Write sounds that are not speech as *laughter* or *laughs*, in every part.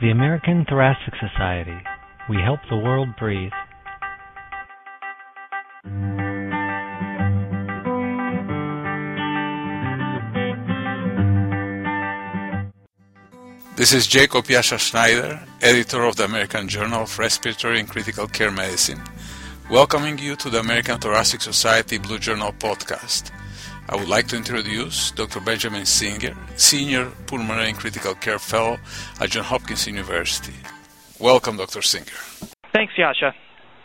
The American Thoracic Society. We help the world breathe. This is Jacob Yasha Schneider, editor of the American Journal of Respiratory and Critical Care Medicine, welcoming you to the American Thoracic Society Blue Journal podcast. I would like to introduce Dr. Benjamin Singer, Senior Pulmonary and Critical Care Fellow at Johns Hopkins University. Welcome, Dr. Singer. Thanks, Yasha.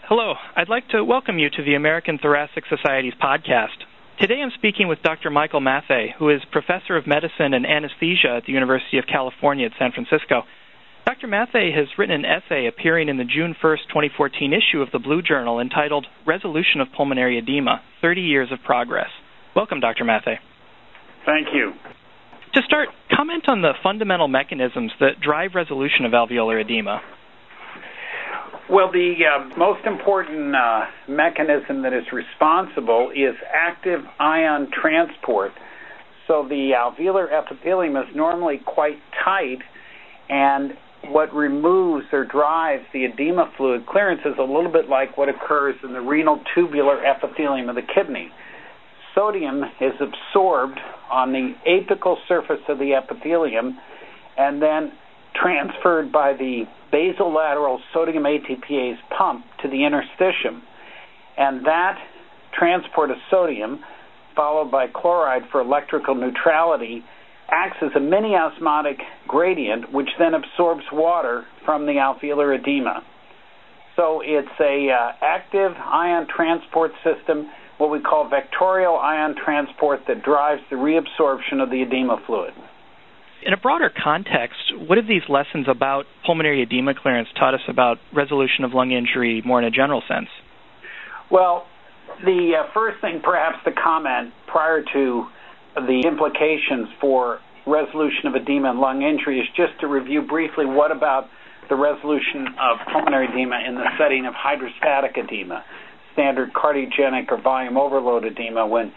Hello, I'd like to welcome you to the American Thoracic Society's podcast. Today I'm speaking with Dr. Michael Matthay, who is professor of medicine and anesthesia at the University of California at San Francisco. Dr. Matthay has written an essay appearing in the June 1, 2014 issue of the Blue Journal entitled Resolution of Pulmonary Edema 30 Years of Progress. Welcome, Dr. Matthay. Thank you. To start, comment on the fundamental mechanisms that drive resolution of alveolar edema. Well, the uh, most important uh, mechanism that is responsible is active ion transport. So the alveolar epithelium is normally quite tight, and what removes or drives the edema fluid clearance is a little bit like what occurs in the renal tubular epithelium of the kidney. Sodium is absorbed on the apical surface of the epithelium and then transferred by the basolateral sodium ATPase pump to the interstitium. And that transport of sodium, followed by chloride for electrical neutrality, acts as a mini osmotic gradient, which then absorbs water from the alveolar edema. So it's a uh, active ion transport system, what we call vectorial ion transport, that drives the reabsorption of the edema fluid. In a broader context, what have these lessons about pulmonary edema clearance taught us about resolution of lung injury more in a general sense? Well, the uh, first thing perhaps to comment prior to the implications for resolution of edema and lung injury is just to review briefly what about the resolution of pulmonary edema in the setting of hydrostatic edema, standard cardiogenic or volume overload edema when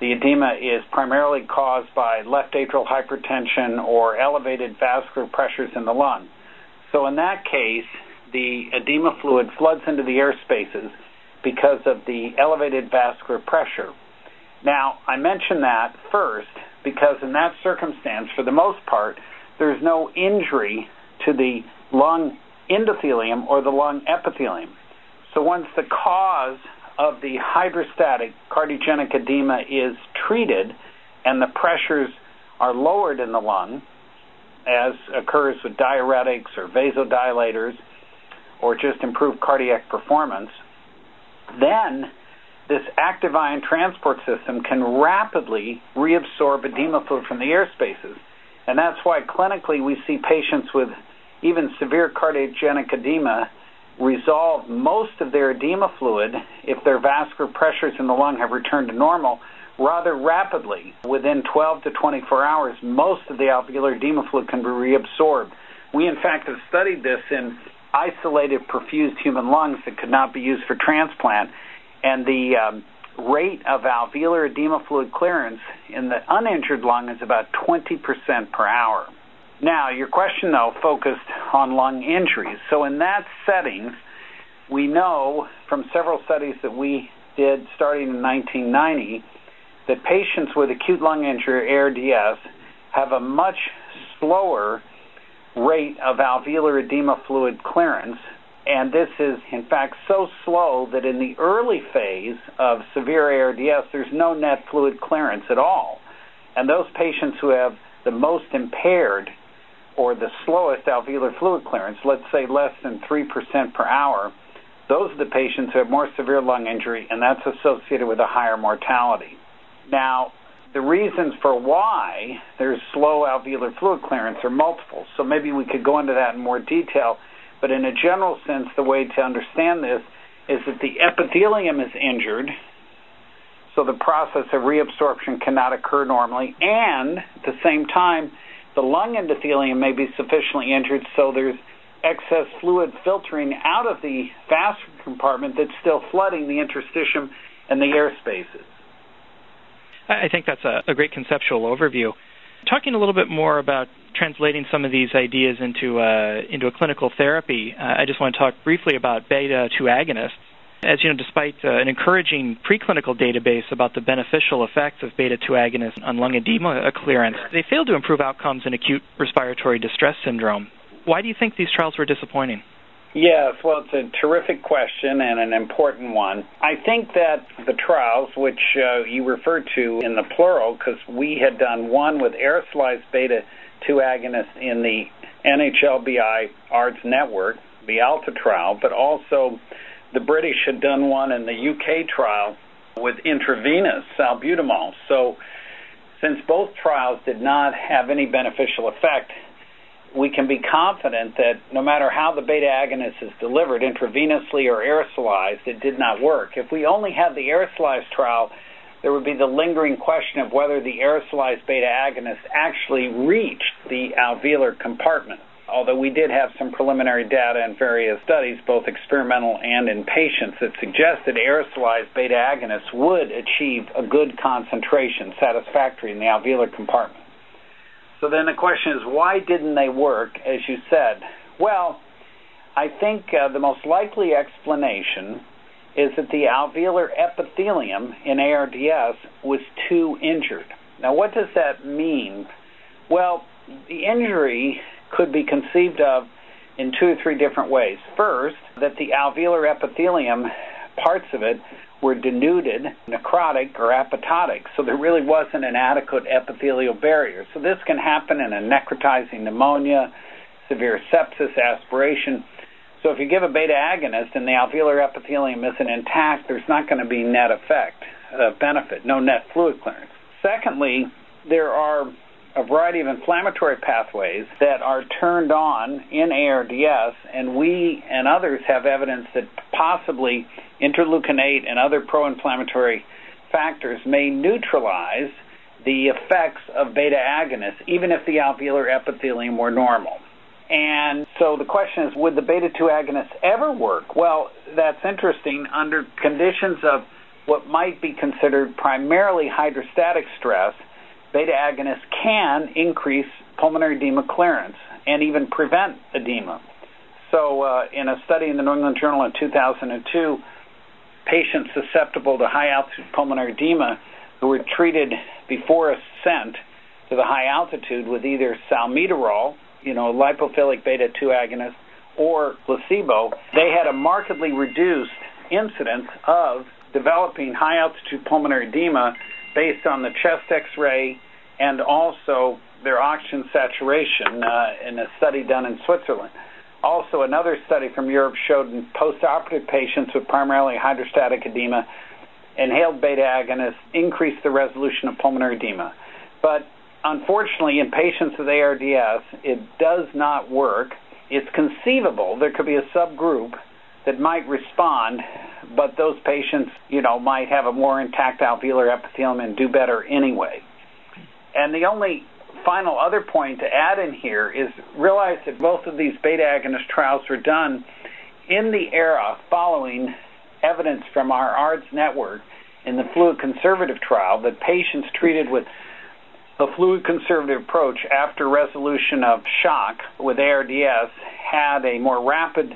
the edema is primarily caused by left atrial hypertension or elevated vascular pressures in the lung. So in that case, the edema fluid floods into the air spaces because of the elevated vascular pressure. Now, I mention that first because in that circumstance, for the most part, there's no injury to the lung endothelium or the lung epithelium. So once the cause of the hydrostatic cardiogenic edema is treated and the pressures are lowered in the lung, as occurs with diuretics or vasodilators or just improved cardiac performance, then this active ion transport system can rapidly reabsorb edema fluid from the air spaces. And that's why clinically we see patients with even severe cardiogenic edema resolve most of their edema fluid if their vascular pressures in the lung have returned to normal rather rapidly. Within 12 to 24 hours, most of the alveolar edema fluid can be reabsorbed. We, in fact, have studied this in isolated perfused human lungs that could not be used for transplant, and the um, rate of alveolar edema fluid clearance in the uninjured lung is about 20% per hour. Now, your question, though, focused on lung injuries. So, in that setting, we know from several studies that we did starting in 1990 that patients with acute lung injury, ARDS, have a much slower rate of alveolar edema fluid clearance. And this is, in fact, so slow that in the early phase of severe ARDS, there's no net fluid clearance at all. And those patients who have the most impaired or the slowest alveolar fluid clearance, let's say less than 3% per hour, those are the patients who have more severe lung injury, and that's associated with a higher mortality. Now, the reasons for why there's slow alveolar fluid clearance are multiple, so maybe we could go into that in more detail. But in a general sense, the way to understand this is that the epithelium is injured, so the process of reabsorption cannot occur normally, and at the same time, the lung endothelium may be sufficiently injured so there's excess fluid filtering out of the vascular compartment that's still flooding the interstitium and the air spaces. I think that's a, a great conceptual overview. Talking a little bit more about translating some of these ideas into uh, into a clinical therapy, uh, I just want to talk briefly about beta 2 agonists. As you know, despite uh, an encouraging preclinical database about the beneficial effects of beta 2 agonists on lung edema clearance, they failed to improve outcomes in acute respiratory distress syndrome. Why do you think these trials were disappointing? Yes, well, it's a terrific question and an important one. I think that the trials, which uh, you referred to in the plural, because we had done one with aerosolized beta 2 agonists in the NHLBI ARDS network, the ALTA trial, but also the British had done one in the UK trial with intravenous salbutamol. So, since both trials did not have any beneficial effect, we can be confident that no matter how the beta agonist is delivered, intravenously or aerosolized, it did not work. If we only had the aerosolized trial, there would be the lingering question of whether the aerosolized beta agonist actually reached the alveolar compartment. Although we did have some preliminary data in various studies, both experimental and in patients, that suggested aerosolized beta agonists would achieve a good concentration, satisfactory in the alveolar compartment. So then the question is, why didn't they work, as you said? Well, I think uh, the most likely explanation is that the alveolar epithelium in ARDS was too injured. Now, what does that mean? Well, the injury could be conceived of in two or three different ways. First, that the alveolar epithelium, parts of it, were denuded, necrotic, or apoptotic, so there really wasn't an adequate epithelial barrier. So this can happen in a necrotizing pneumonia, severe sepsis, aspiration. So if you give a beta agonist and the alveolar epithelium isn't intact, there's not going to be net effect, uh, benefit, no net fluid clearance. Secondly, there are a variety of inflammatory pathways that are turned on in ARDS, and we and others have evidence that possibly interleukin 8 and other pro inflammatory factors may neutralize the effects of beta agonists, even if the alveolar epithelium were normal. And so the question is would the beta 2 agonists ever work? Well, that's interesting under conditions of what might be considered primarily hydrostatic stress beta agonists can increase pulmonary edema clearance and even prevent edema. So, uh, in a study in the New England Journal in 2002, patients susceptible to high altitude pulmonary edema who were treated before ascent to the high altitude with either salmeterol, you know, lipophilic beta 2 agonist, or placebo, they had a markedly reduced incidence of developing high altitude pulmonary edema based on the chest X-ray and also their oxygen saturation uh, in a study done in Switzerland. Also, another study from Europe showed in postoperative patients with primarily hydrostatic edema, inhaled beta agonists increased the resolution of pulmonary edema. But unfortunately, in patients with ARDS, it does not work. It's conceivable there could be a subgroup that might respond, but those patients, you know, might have a more intact alveolar epithelium and do better anyway. And the only final other point to add in here is realize that both of these beta agonist trials were done in the era following evidence from our ARDS network in the fluid conservative trial that patients treated with a fluid conservative approach after resolution of shock with ARDS had a more rapid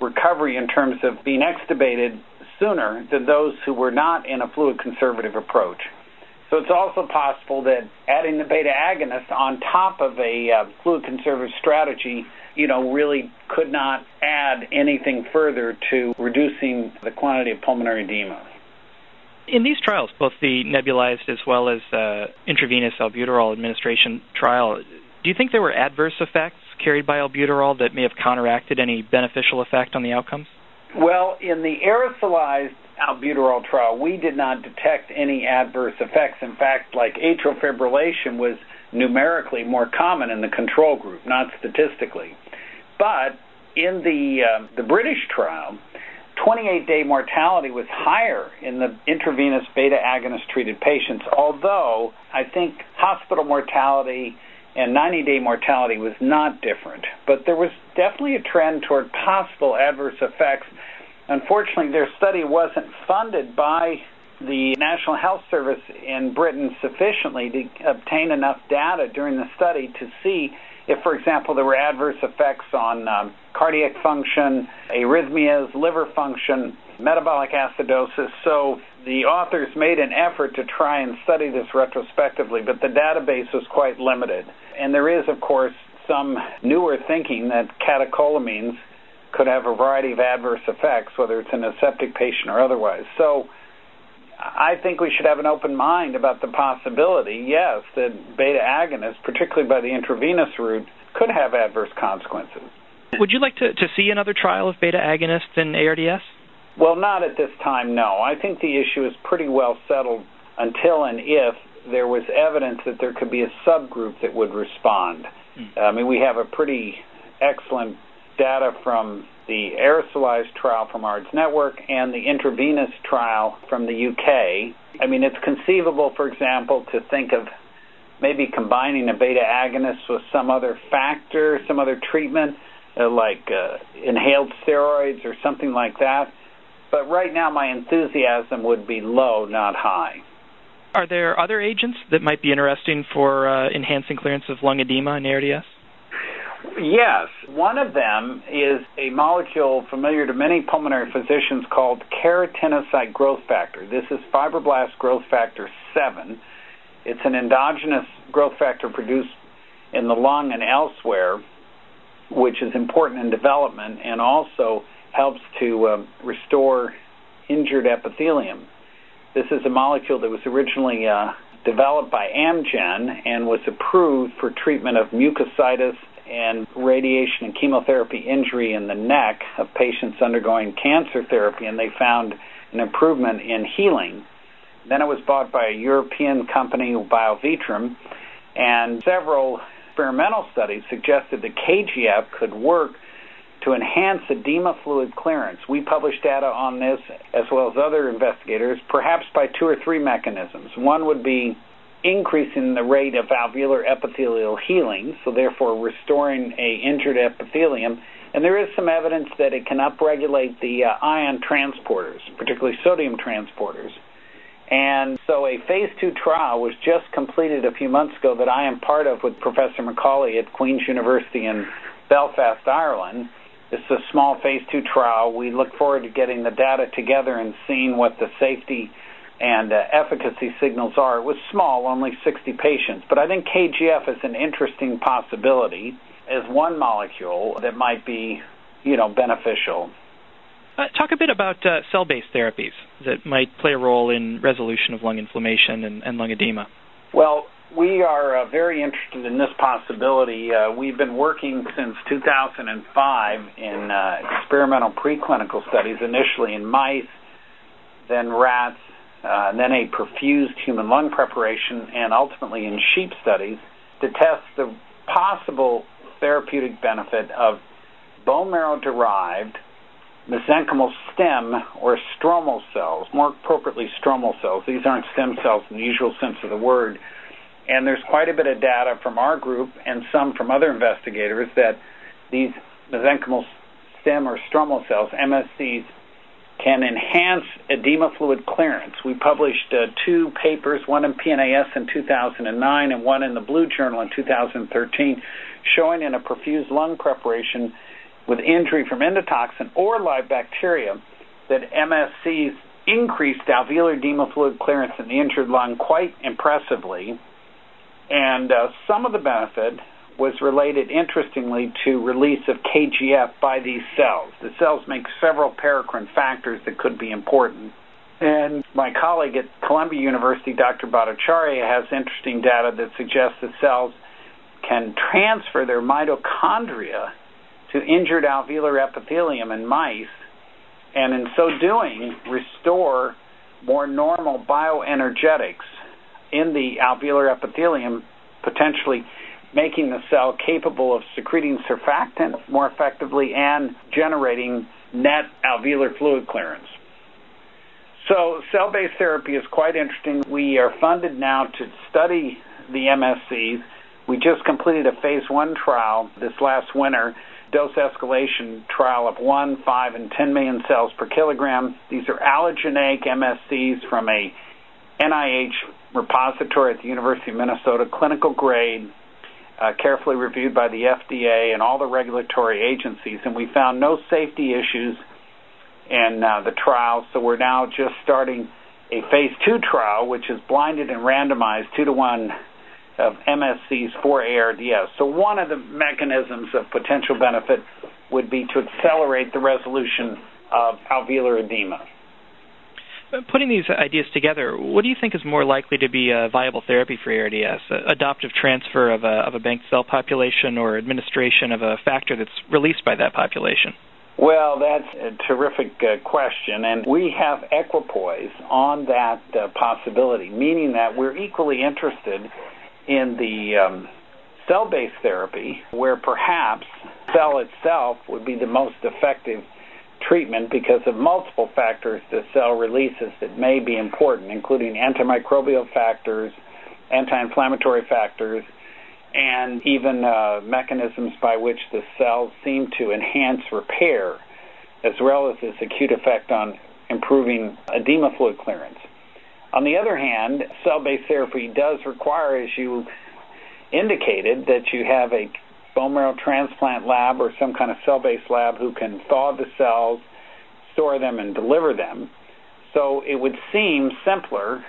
recovery in terms of being extubated sooner than those who were not in a fluid conservative approach. So it's also possible that adding the beta agonist on top of a uh, fluid conservative strategy, you know, really could not add anything further to reducing the quantity of pulmonary edema. In these trials, both the nebulized as well as uh, intravenous albuterol administration trial, do you think there were adverse effects carried by albuterol that may have counteracted any beneficial effect on the outcomes? Well, in the aerosolized albuterol trial, we did not detect any adverse effects. In fact, like atrial fibrillation was numerically more common in the control group, not statistically. But in the uh, the British trial, 28-day mortality was higher in the intravenous beta agonist treated patients, although I think hospital mortality and 90-day mortality was not different. But there was definitely a trend toward possible adverse effects Unfortunately, their study wasn't funded by the National Health Service in Britain sufficiently to obtain enough data during the study to see if, for example, there were adverse effects on um, cardiac function, arrhythmias, liver function, metabolic acidosis. So the authors made an effort to try and study this retrospectively, but the database was quite limited. And there is, of course, some newer thinking that catecholamines could have a variety of adverse effects, whether it's in a septic patient or otherwise. So I think we should have an open mind about the possibility, yes, that beta agonists, particularly by the intravenous route, could have adverse consequences. Would you like to, to see another trial of beta agonists in ARDS? Well, not at this time, no. I think the issue is pretty well settled until and if there was evidence that there could be a subgroup that would respond. Mm. I mean, we have a pretty excellent data from the aerosolized trial from ARDS Network and the intravenous trial from the UK. I mean, it's conceivable, for example, to think of maybe combining a beta agonist with some other factor, some other treatment, uh, like uh, inhaled steroids or something like that. But right now, my enthusiasm would be low, not high. Are there other agents that might be interesting for uh, enhancing clearance of lung edema in ARDS? Yes. One of them is a molecule familiar to many pulmonary physicians called keratinocyte growth factor. This is fibroblast growth factor 7. It's an endogenous growth factor produced in the lung and elsewhere, which is important in development and also helps to uh, restore injured epithelium. This is a molecule that was originally uh, developed by Amgen and was approved for treatment of mucositis and radiation and chemotherapy injury in the neck of patients undergoing cancer therapy, and they found an improvement in healing. Then it was bought by a European company, BioVitrum, and several experimental studies suggested that KGF could work to enhance edema fluid clearance. We published data on this, as well as other investigators, perhaps by two or three mechanisms. One would be increasing the rate of alveolar epithelial healing, so therefore restoring a injured epithelium. And there is some evidence that it can upregulate the uh, ion transporters, particularly sodium transporters. And so a phase two trial was just completed a few months ago that I am part of with Professor McAuley at Queen's University in Belfast, Ireland. It's a small phase two trial. We look forward to getting the data together and seeing what the safety and uh, efficacy signals are. It was small, only 60 patients, but I think KGF is an interesting possibility as one molecule that might be, you know, beneficial. Uh, talk a bit about uh, cell-based therapies that might play a role in resolution of lung inflammation and, and lung edema. Well, we are uh, very interested in this possibility. Uh, we've been working since 2005 in uh, experimental preclinical studies, initially in mice, then rats, uh, then a perfused human lung preparation, and ultimately in sheep studies to test the possible therapeutic benefit of bone marrow derived mesenchymal stem or stromal cells, more appropriately stromal cells. These aren't stem cells in the usual sense of the word. And there's quite a bit of data from our group and some from other investigators that these mesenchymal stem or stromal cells, MSCs, can enhance edema fluid clearance. We published uh, two papers, one in PNAS in 2009 and one in the Blue Journal in 2013, showing in a perfused lung preparation with injury from endotoxin or live bacteria that MSCs increased alveolar edema fluid clearance in the injured lung quite impressively. And uh, some of the benefit was related, interestingly, to release of KGF by these cells. The cells make several paracrine factors that could be important. And my colleague at Columbia University, Dr. Bhattacharya, has interesting data that suggests that cells can transfer their mitochondria to injured alveolar epithelium in mice, and in so doing, restore more normal bioenergetics in the alveolar epithelium, potentially making the cell capable of secreting surfactant more effectively and generating net alveolar fluid clearance. So, cell based therapy is quite interesting. We are funded now to study the MSCs. We just completed a phase one trial this last winter, dose escalation trial of 1, 5, and 10 million cells per kilogram. These are allogeneic MSCs from a NIH repository at the University of Minnesota, clinical grade uh, carefully reviewed by the FDA and all the regulatory agencies, and we found no safety issues in uh, the trial. So we're now just starting a phase two trial, which is blinded and randomized two to one of MSCs for ARDS. So one of the mechanisms of potential benefit would be to accelerate the resolution of alveolar edema. Putting these ideas together, what do you think is more likely to be a viable therapy for ARDS? Adoptive transfer of a, of a banked cell population or administration of a factor that's released by that population? Well, that's a terrific uh, question, and we have equipoise on that uh, possibility, meaning that we're equally interested in the um, cell based therapy, where perhaps cell itself would be the most effective treatment because of multiple factors the cell releases that may be important, including antimicrobial factors, anti inflammatory factors, and even uh, mechanisms by which the cells seem to enhance repair, as well as this acute effect on improving edema fluid clearance. On the other hand, cell based therapy does require, as you indicated, that you have a bone marrow transplant lab or some kind of cell based lab who can thaw the cells, store them, and deliver them. So it would seem simpler,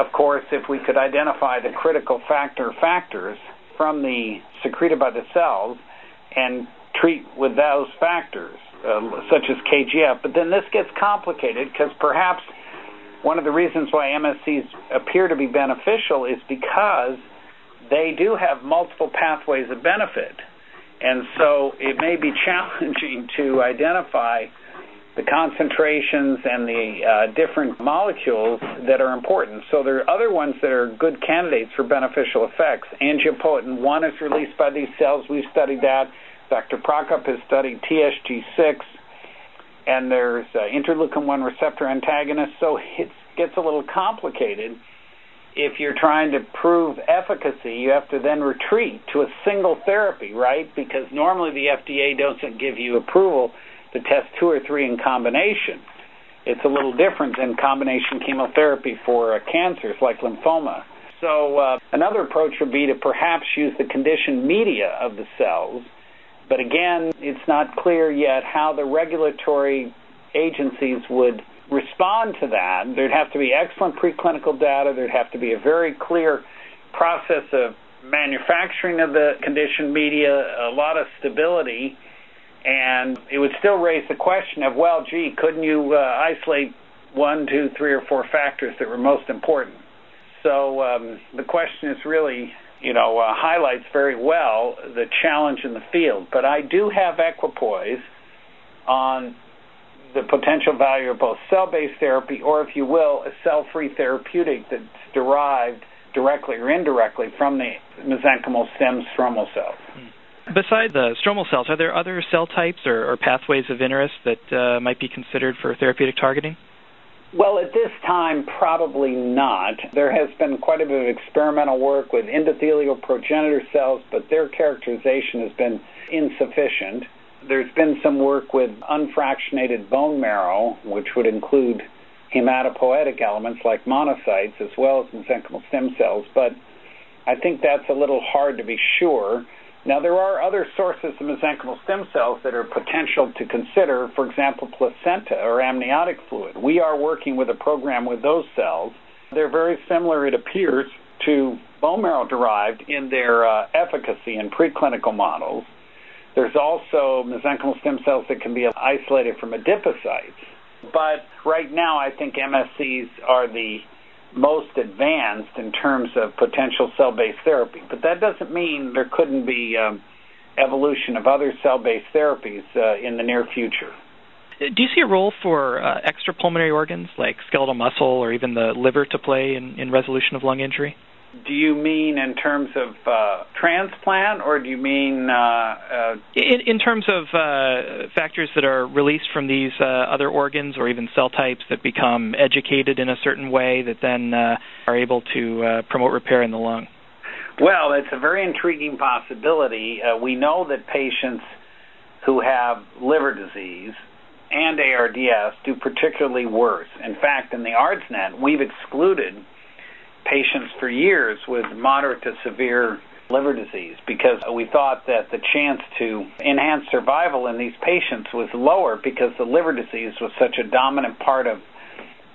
of course, if we could identify the critical factor factors from the secreted by the cells and treat with those factors, um, such as KGF. But then this gets complicated because perhaps one of the reasons why MSCs appear to be beneficial is because they do have multiple pathways of benefit. And so it may be *laughs* challenging to identify the concentrations and the uh, different molecules that are important. So there are other ones that are good candidates for beneficial effects. Angiopoietin 1 is released by these cells. We've studied that. Dr. Prockop has studied TSG6, and there's uh, interleukin 1 receptor antagonists. So it gets a little complicated if you're trying to prove efficacy, you have to then retreat to a single therapy, right? Because normally the FDA doesn't give you approval to test two or three in combination. It's a little different than combination chemotherapy for uh, cancers like lymphoma. So uh, another approach would be to perhaps use the conditioned media of the cells. But again, it's not clear yet how the regulatory agencies would respond to that, there'd have to be excellent preclinical data. There'd have to be a very clear process of manufacturing of the conditioned media, a lot of stability, and it would still raise the question of, well, gee, couldn't you uh, isolate one, two, three, or four factors that were most important? So um, the question is really, you know, uh, highlights very well the challenge in the field. But I do have equipoise on the potential value of both cell-based therapy or, if you will, a cell-free therapeutic that's derived directly or indirectly from the mesenchymal stem stromal cells. Besides the stromal cells, are there other cell types or, or pathways of interest that uh, might be considered for therapeutic targeting? Well, at this time, probably not. There has been quite a bit of experimental work with endothelial progenitor cells, but their characterization has been insufficient. There's been some work with unfractionated bone marrow, which would include hematopoietic elements like monocytes as well as mesenchymal stem cells, but I think that's a little hard to be sure. Now, there are other sources of mesenchymal stem cells that are potential to consider, for example, placenta or amniotic fluid. We are working with a program with those cells. They're very similar, it appears, to bone marrow derived in their uh, efficacy in preclinical models. There's also mesenchymal stem cells that can be isolated from adipocytes. But right now, I think MSCs are the most advanced in terms of potential cell based therapy. But that doesn't mean there couldn't be um, evolution of other cell based therapies uh, in the near future. Do you see a role for uh, extrapulmonary organs like skeletal muscle or even the liver to play in, in resolution of lung injury? Do you mean in terms of uh, transplant, or do you mean uh, uh, in, in, terms of uh, factors that are released from these uh, other organs, or even cell types that become educated in a certain way that then uh, are able to promote repair in the lung? Well, it's a very intriguing possibility. we know that patients who have liver disease and ARDS do particularly worse. In fact, in the ARDSNet, we've excluded patients for years with moderate to severe liver disease because we thought that the chance to enhance survival in these patients was lower because the liver disease was such a dominant part of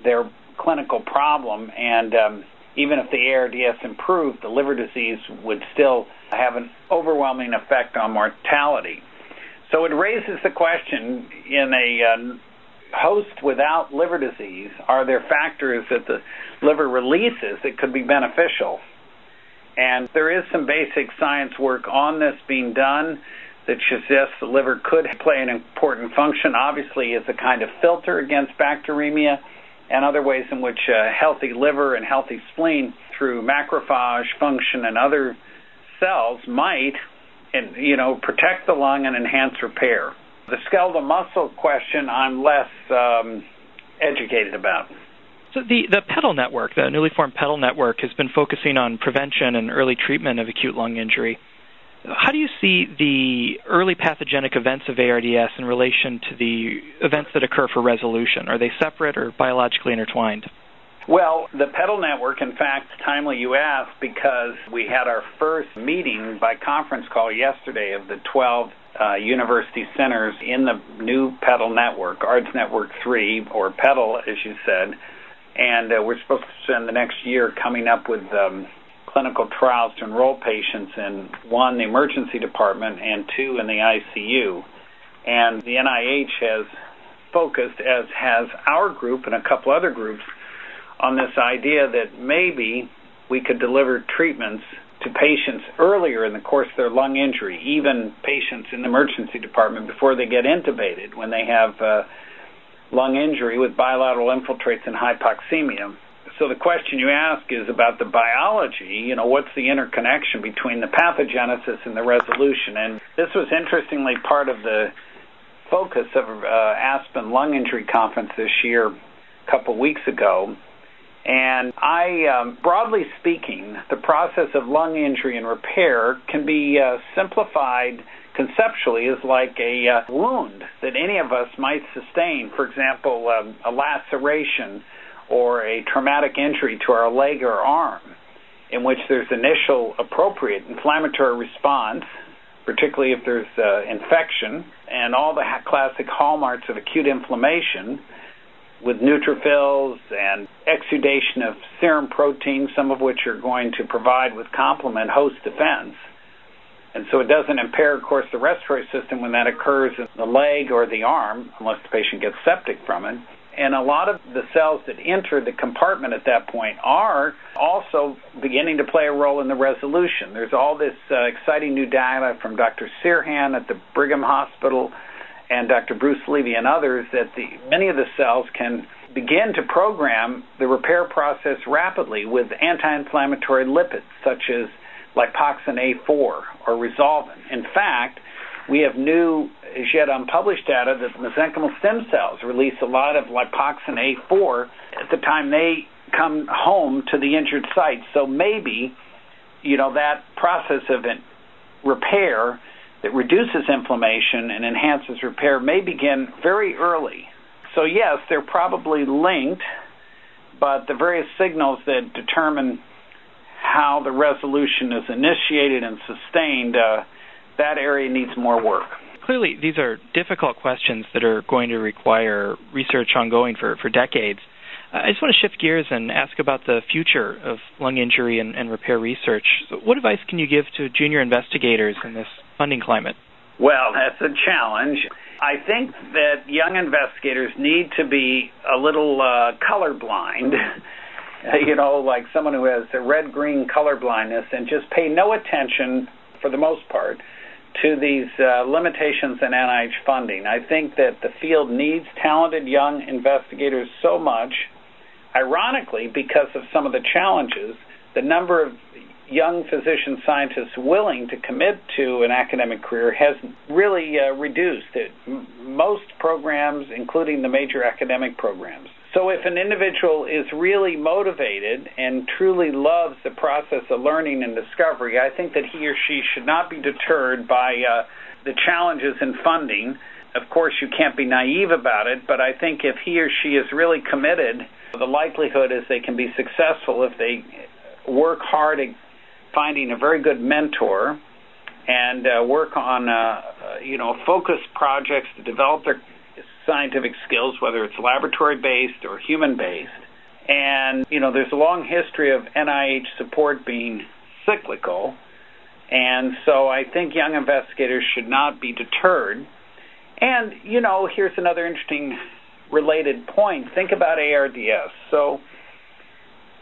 their clinical problem and um, even if the ARDS improved, the liver disease would still have an overwhelming effect on mortality. So it raises the question in a uh, host without liver disease, are there factors that the liver releases that could be beneficial? And there is some basic science work on this being done that suggests the liver could play an important function, obviously, as a kind of filter against bacteremia and other ways in which a healthy liver and healthy spleen through macrophage function and other cells might and you know protect the lung and enhance repair. The skeletal muscle question I'm less um, educated about. So the the PETAL network, the newly formed PETAL network, has been focusing on prevention and early treatment of acute lung injury. How do you see the early pathogenic events of ARDS in relation to the events that occur for resolution? Are they separate or biologically intertwined? Well, the PETAL network, in fact, timely you asked because we had our first meeting by conference call yesterday of the 12 uh, university centers in the new PETAL network, ARDS Network 3, or PETAL, as you said. And uh, we're supposed to spend the next year coming up with um, clinical trials to enroll patients in one, the emergency department, and two, in the ICU. And the NIH has focused, as has our group and a couple other groups, on this idea that maybe we could deliver treatments to patients earlier in the course of their lung injury, even patients in the emergency department before they get intubated when they have uh, lung injury with bilateral infiltrates and hypoxemia so the question you ask is about the biology. You know, what's the interconnection between the pathogenesis and the resolution? And this was interestingly part of the focus of uh, Aspen Lung Injury Conference this year, a couple weeks ago. And I, um, broadly speaking, the process of lung injury and repair can be uh, simplified conceptually as like a uh, wound that any of us might sustain. For example, um, a laceration or a traumatic injury to our leg or arm, in which there's initial appropriate inflammatory response, particularly if there's uh, infection, and all the classic hallmarks of acute inflammation with neutrophils and exudation of serum proteins, some of which are going to provide with complement host defense. And so it doesn't impair, of course, the respiratory system when that occurs in the leg or the arm, unless the patient gets septic from it and a lot of the cells that enter the compartment at that point are also beginning to play a role in the resolution. There's all this uh, exciting new data from Dr. Serhan at the Brigham Hospital and Dr. Bruce Levy and others that the, many of the cells can begin to program the repair process rapidly with anti-inflammatory lipids such as lipoxin A4 or resolvin. In fact, we have new, as yet unpublished data that mesenchymal stem cells release a lot of lipoxin A4 at the time they come home to the injured site. So maybe, you know, that process of repair that reduces inflammation and enhances repair may begin very early. So, yes, they're probably linked, but the various signals that determine how the resolution is initiated and sustained. Uh, that area needs more work. Clearly, these are difficult questions that are going to require research ongoing for, for decades. I just want to shift gears and ask about the future of lung injury and, and repair research. So what advice can you give to junior investigators in this funding climate? Well, that's a challenge. I think that young investigators need to be a little uh, colorblind, *laughs* you know, like someone who has a red green color blindness, and just pay no attention, for the most part, to these uh, limitations in NIH funding. I think that the field needs talented young investigators so much. Ironically, because of some of the challenges, the number of young physician scientists willing to commit to an academic career has really uh, reduced. It, most programs, including the major academic programs, so if an individual is really motivated and truly loves the process of learning and discovery, I think that he or she should not be deterred by uh, the challenges in funding. Of course, you can't be naive about it, but I think if he or she is really committed, the likelihood is they can be successful if they work hard at finding a very good mentor and uh, work on uh, uh, you know focused projects to develop their scientific skills, whether it's laboratory based or human based. And you know, there's a long history of NIH support being cyclical, and so I think young investigators should not be deterred. And you know, here's another interesting related point. Think about ARDS. So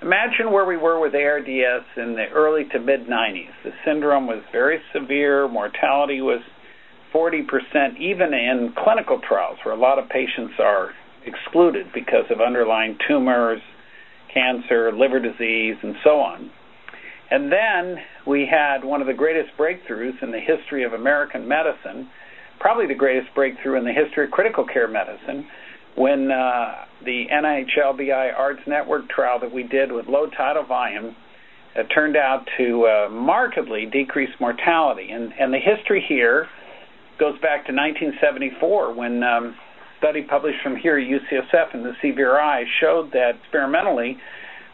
imagine where we were with ARDS in the early to mid 90s. The syndrome was very severe, mortality was 40%, even in clinical trials where a lot of patients are excluded because of underlying tumors, cancer, liver disease, and so on. And then we had one of the greatest breakthroughs in the history of American medicine, probably the greatest breakthrough in the history of critical care medicine, when uh, the NIH ARDS Network trial that we did with low tidal volume uh, turned out to uh, markedly decrease mortality. And, and the history here goes back to 1974 when um, study published from here at UCSF in the CVRI showed that experimentally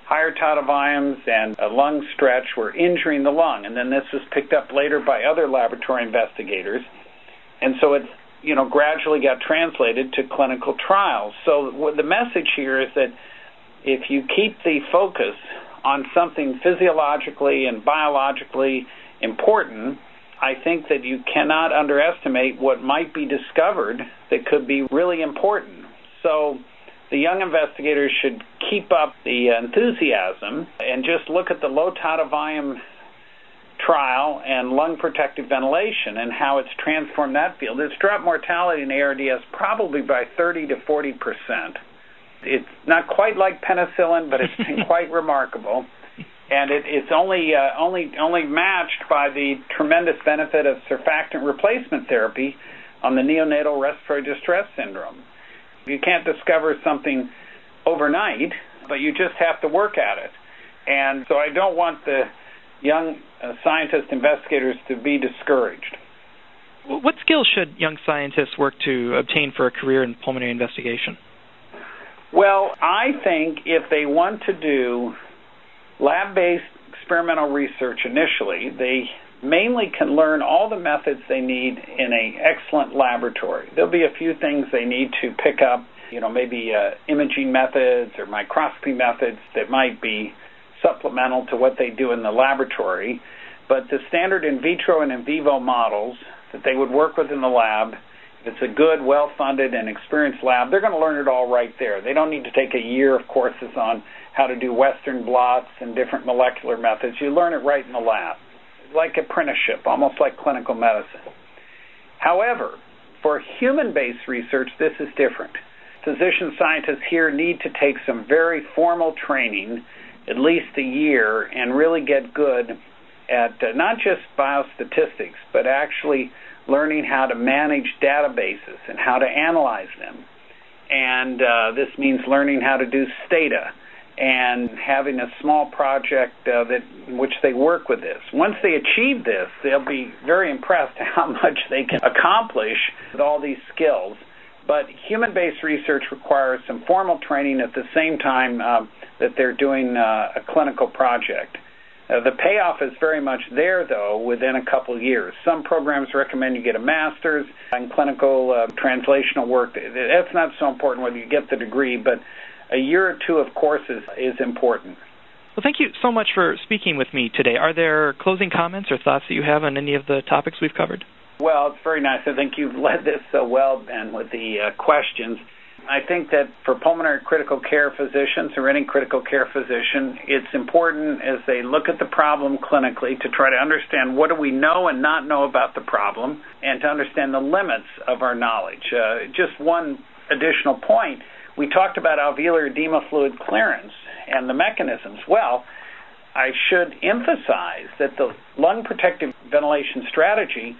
higher tidal volumes and a lung stretch were injuring the lung. And then this was picked up later by other laboratory investigators. And so it, you know, gradually got translated to clinical trials. So the message here is that if you keep the focus on something physiologically and biologically important, I think that you cannot underestimate what might be discovered that could be really important. So the young investigators should keep up the enthusiasm and just look at the low tidal volume trial and lung protective ventilation and how it's transformed that field. It's dropped mortality in ARDS probably by 30 to 40 percent. It's not quite like penicillin, but it's been *laughs* quite remarkable and it, it's only uh, only only matched by the tremendous benefit of surfactant replacement therapy on the neonatal respiratory distress syndrome. You can't discover something overnight, but you just have to work at it. And so I don't want the young uh, scientist investigators to be discouraged. What skills should young scientists work to obtain for a career in pulmonary investigation? Well, I think if they want to do lab based experimental research initially, they mainly can learn all the methods they need in an excellent laboratory. There'll be a few things they need to pick up, you know, maybe uh, imaging methods or microscopy methods that might be supplemental to what they do in the laboratory. But the standard in vitro and in vivo models that they would work with in the lab, if it's a good, well funded, and experienced lab, they're going to learn it all right there. They don't need to take a year of courses on how to do Western blots and different molecular methods. You learn it right in the lab, like apprenticeship, almost like clinical medicine. However, for human based research, this is different. Physician scientists here need to take some very formal training, at least a year, and really get good at uh, not just biostatistics, but actually learning how to manage databases and how to analyze them. And uh, this means learning how to do Stata and having a small project uh, that in which they work with this. Once they achieve this, they'll be very impressed *laughs* how much they can accomplish with all these skills. But human-based research requires some formal training at the same time uh, that they're doing uh, a clinical project. Uh, the payoff is very much there, though, within a couple years. Some programs recommend you get a master's in clinical uh, translational work. That's not so important whether you get the degree, but a year or two of courses is important. Well, thank you so much for speaking with me today. Are there closing comments or thoughts that you have on any of the topics we've covered? Well, it's very nice. I think you've *laughs* led this so well, Ben, with the uh, questions. I think that for pulmonary critical care physicians or any critical care physician, it's important as they look at the problem clinically to try to understand what do we know and not know about the problem and to understand the limits of our knowledge. Uh, just one additional point we talked about alveolar edema fluid clearance and the mechanisms. Well, I should emphasize that the lung protective ventilation strategy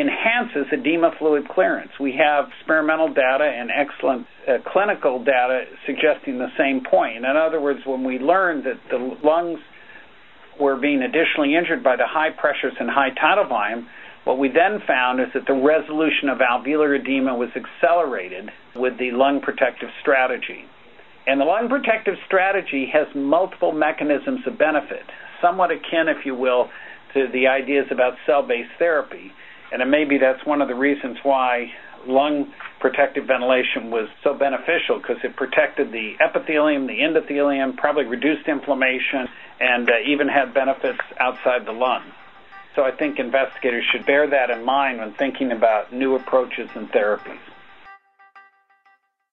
enhances edema fluid clearance. We have experimental data and excellent uh, clinical data suggesting the same point. In other words, when we learned that the lungs were being additionally injured by the high pressures and high tidal volume, what we then found is that the resolution of alveolar edema was accelerated with the lung protective strategy. And the lung protective strategy has multiple mechanisms of benefit. somewhat akin, if you will, to the ideas about cell based therapy. And maybe that's one of the reasons why lung protective ventilation was so beneficial because it protected the epithelium, the endothelium, probably reduced inflammation, and uh, even had benefits outside the lung. So I think investigators should bear that in mind when thinking about new approaches and therapies.